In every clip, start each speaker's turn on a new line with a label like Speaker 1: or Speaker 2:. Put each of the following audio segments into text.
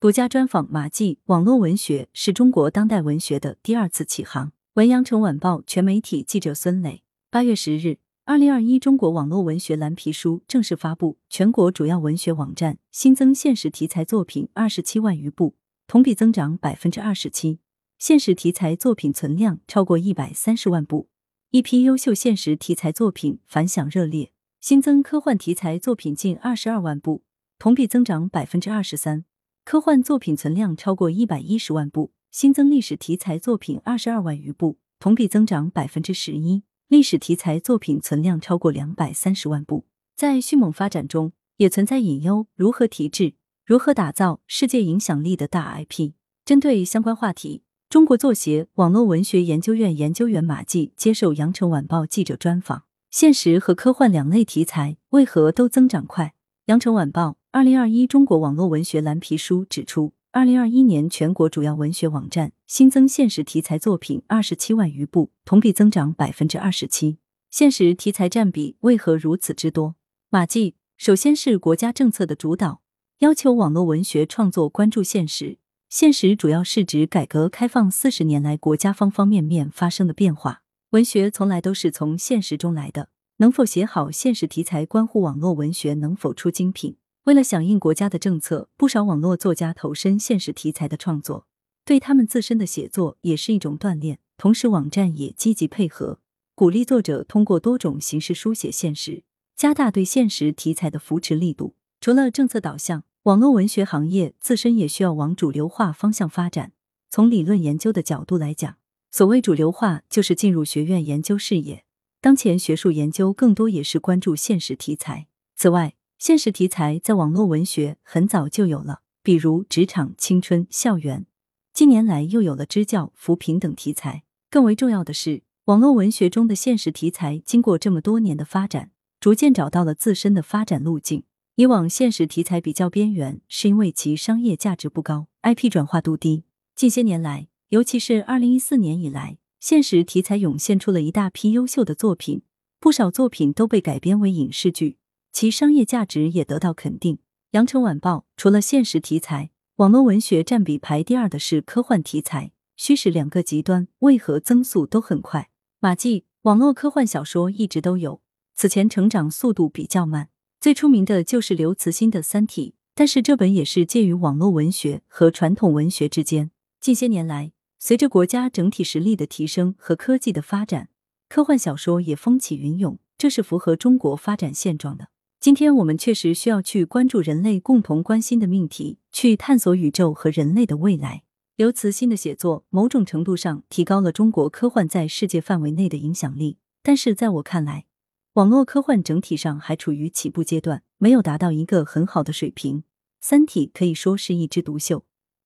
Speaker 1: 独家专访马季，网络文学是中国当代文学的第二次起航。文阳城晚报全媒体记者孙磊，八月十日，二零二一中国网络文学蓝皮书正式发布，全国主要文学网站新增现实题材作品二十七万余部，同比增长百分之二十七，现实题材作品存量超过一百三十万部，一批优秀现实题材作品反响热烈。新增科幻题材作品近二十二万部，同比增长百分之二十三。科幻作品存量超过一百一十万部，新增历史题材作品二十二万余部，同比增长百分之十一。历史题材作品存量超过两百三十万部。在迅猛发展中，也存在隐忧：如何提质？如何打造世界影响力的大 IP？针对相关话题，中国作协网络文学研究院研究员马季接受羊城晚报记者专访：现实和科幻两类题材为何都增长快？羊城晚报。二零二一中国网络文学蓝皮书指出，二零二一年全国主要文学网站新增现实题材作品二十七万余部，同比增长百分之二十七。现实题材占比为何如此之多？马季，首先是国家政策的主导，要求网络文学创作关注现实。现实主要是指改革开放四十年来国家方方面面发生的变化，文学从来都是从现实中来的，能否写好现实题材，关乎网络文学能否出精品。为了响应国家的政策，不少网络作家投身现实题材的创作，对他们自身的写作也是一种锻炼。同时，网站也积极配合，鼓励作者通过多种形式书写现实，加大对现实题材的扶持力度。除了政策导向，网络文学行业自身也需要往主流化方向发展。从理论研究的角度来讲，所谓主流化，就是进入学院研究视野。当前学术研究更多也是关注现实题材。此外，现实题材在网络文学很早就有了，比如职场、青春、校园。近年来又有了支教、扶贫等题材。更为重要的是，网络文学中的现实题材经过这么多年的发展，逐渐找到了自身的发展路径。以往现实题材比较边缘，是因为其商业价值不高，IP 转化度低。近些年来，尤其是二零一四年以来，现实题材涌现出了一大批优秀的作品，不少作品都被改编为影视剧。其商业价值也得到肯定。羊城晚报除了现实题材，网络文学占比排第二的是科幻题材。虚实两个极端为何增速都很快？马季，网络科幻小说一直都有，此前成长速度比较慢。最出名的就是刘慈欣的《三体》，但是这本也是介于网络文学和传统文学之间。近些年来，随着国家整体实力的提升和科技的发展，科幻小说也风起云涌，这是符合中国发展现状的。今天我们确实需要去关注人类共同关心的命题，去探索宇宙和人类的未来。刘慈欣的写作某种程度上提高了中国科幻在世界范围内的影响力，但是在我看来，网络科幻整体上还处于起步阶段，没有达到一个很好的水平。《三体》可以说是一枝独秀，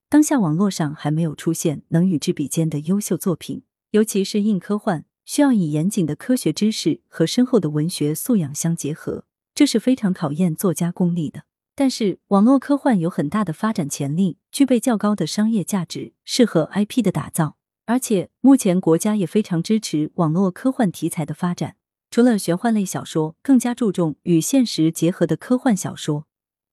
Speaker 1: 当下网络上还没有出现能与之比肩的优秀作品，尤其是硬科幻，需要以严谨的科学知识和深厚的文学素养相结合。这是非常考验作家功力的，但是网络科幻有很大的发展潜力，具备较高的商业价值，适合 IP 的打造。而且目前国家也非常支持网络科幻题材的发展。除了玄幻类小说，更加注重与现实结合的科幻小说，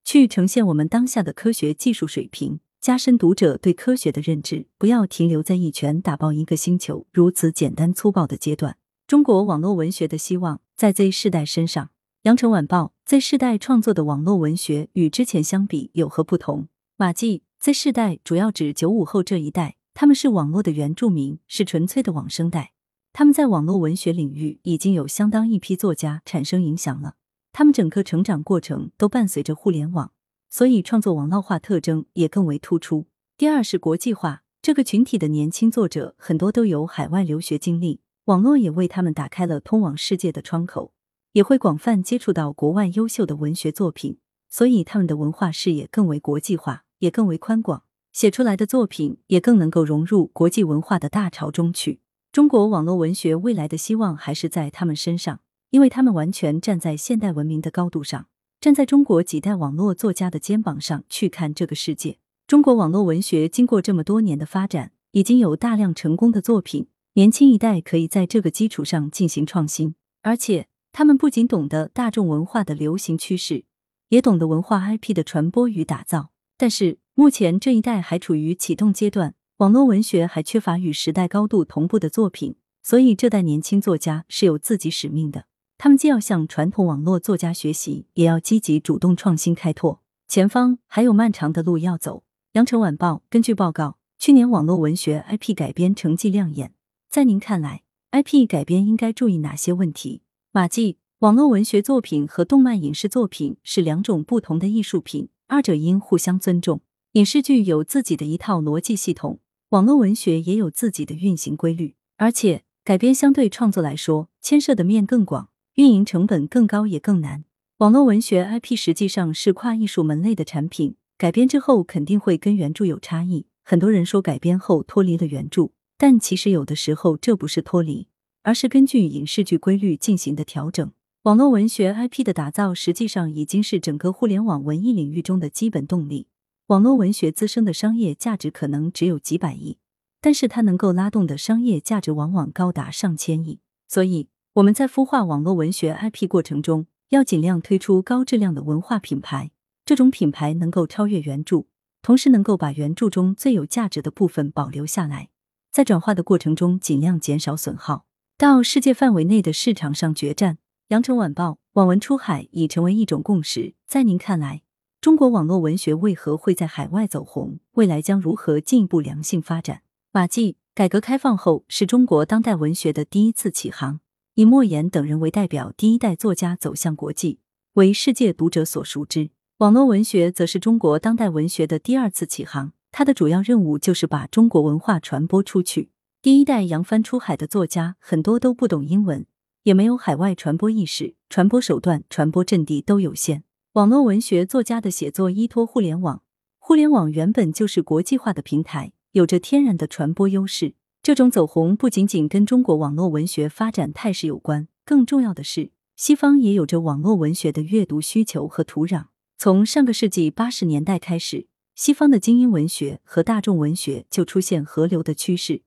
Speaker 1: 去呈现我们当下的科学技术水平，加深读者对科学的认知，不要停留在一拳打爆一个星球如此简单粗暴的阶段。中国网络文学的希望在 Z 世代身上。羊城晚报 Z 世代创作的网络文学与之前相比有何不同？马季 Z 世代主要指九五后这一代，他们是网络的原住民，是纯粹的网生代。他们在网络文学领域已经有相当一批作家产生影响了，他们整个成长过程都伴随着互联网，所以创作网络化特征也更为突出。第二是国际化，这个群体的年轻作者很多都有海外留学经历，网络也为他们打开了通往世界的窗口。也会广泛接触到国外优秀的文学作品，所以他们的文化视野更为国际化，也更为宽广，写出来的作品也更能够融入国际文化的大潮中去。中国网络文学未来的希望还是在他们身上，因为他们完全站在现代文明的高度上，站在中国几代网络作家的肩膀上去看这个世界。中国网络文学经过这么多年的发展，已经有大量成功的作品，年轻一代可以在这个基础上进行创新，而且。他们不仅懂得大众文化的流行趋势，也懂得文化 IP 的传播与打造。但是，目前这一代还处于启动阶段，网络文学还缺乏与时代高度同步的作品，所以这代年轻作家是有自己使命的。他们既要向传统网络作家学习，也要积极主动创新开拓，前方还有漫长的路要走。羊城晚报根据报告，去年网络文学 IP 改编成绩亮眼，在您看来，IP 改编应该注意哪些问题？马季，网络文学作品和动漫影视作品是两种不同的艺术品，二者应互相尊重。影视剧有自己的一套逻辑系统，网络文学也有自己的运行规律，而且改编相对创作来说，牵涉的面更广，运营成本更高也更难。网络文学 IP 实际上是跨艺术门类的产品，改编之后肯定会跟原著有差异。很多人说改编后脱离了原著，但其实有的时候这不是脱离，而是根据影视剧规律进行的调整。网络文学 IP 的打造，实际上已经是整个互联网文艺领域中的基本动力。网络文学滋生的商业价值可能只有几百亿，但是它能够拉动的商业价值往往高达上千亿。所以我们在孵化网络文学 IP 过程中，要尽量推出高质量的文化品牌。这种品牌能够超越原著，同时能够把原著中最有价值的部分保留下来，在转化的过程中尽量减少损耗，到世界范围内的市场上决战。羊城晚报网文出海已成为一种共识，在您看来？中国网络文学为何会在海外走红？未来将如何进一步良性发展？马季，改革开放后是中国当代文学的第一次起航，以莫言等人为代表，第一代作家走向国际，为世界读者所熟知。网络文学则是中国当代文学的第二次起航，它的主要任务就是把中国文化传播出去。第一代扬帆出海的作家很多都不懂英文，也没有海外传播意识，传播手段、传播阵地都有限。网络文学作家的写作依托互联网，互联网原本就是国际化的平台，有着天然的传播优势。这种走红不仅仅跟中国网络文学发展态势有关，更重要的是，西方也有着网络文学的阅读需求和土壤。从上个世纪八十年代开始，西方的精英文学和大众文学就出现合流的趋势，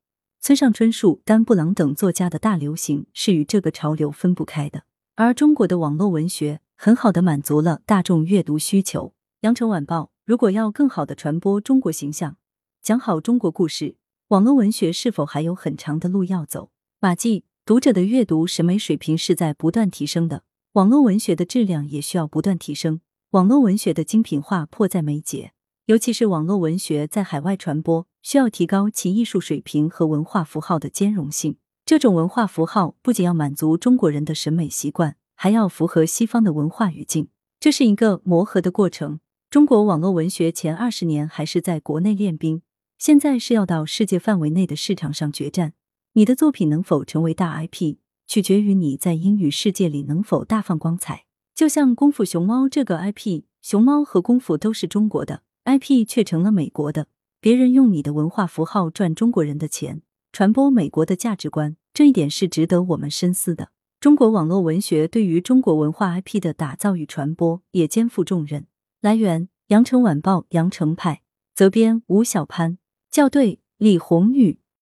Speaker 1: 村上春树、丹布朗等作家的大流行是与这个潮流分不开的。而中国的网络文学。很好的满足了大众阅读需求。羊城晚报如果要更好的传播中国形象，讲好中国故事，网络文学是否还有很长的路要走？马季，读者的阅读审美水平是在不断提升的，网络文学的质量也需要不断提升。网络文学的精品化迫在眉睫，尤其是网络文学在海外传播，需要提高其艺术水平和文化符号的兼容性。这种文化符号不仅要满足中国人的审美习惯。还要符合西方的文化语境，这是一个磨合的过程。中国网络文学前二十年还是在国内练兵，现在是要到世界范围内的市场上决战。你的作品能否成为大 IP，取决于你在英语世界里能否大放光彩。就像《功夫熊猫》这个 IP，熊猫和功夫都是中国的 IP，却成了美国的。别人用你的文化符号赚中国人的钱，传播美国的价值观，这一点是值得我们深思的。中国网络文学对于中国文化 IP 的打造与传播也肩负重任。来源：羊城晚报羊城派，责编：吴小潘，校对：李红宇。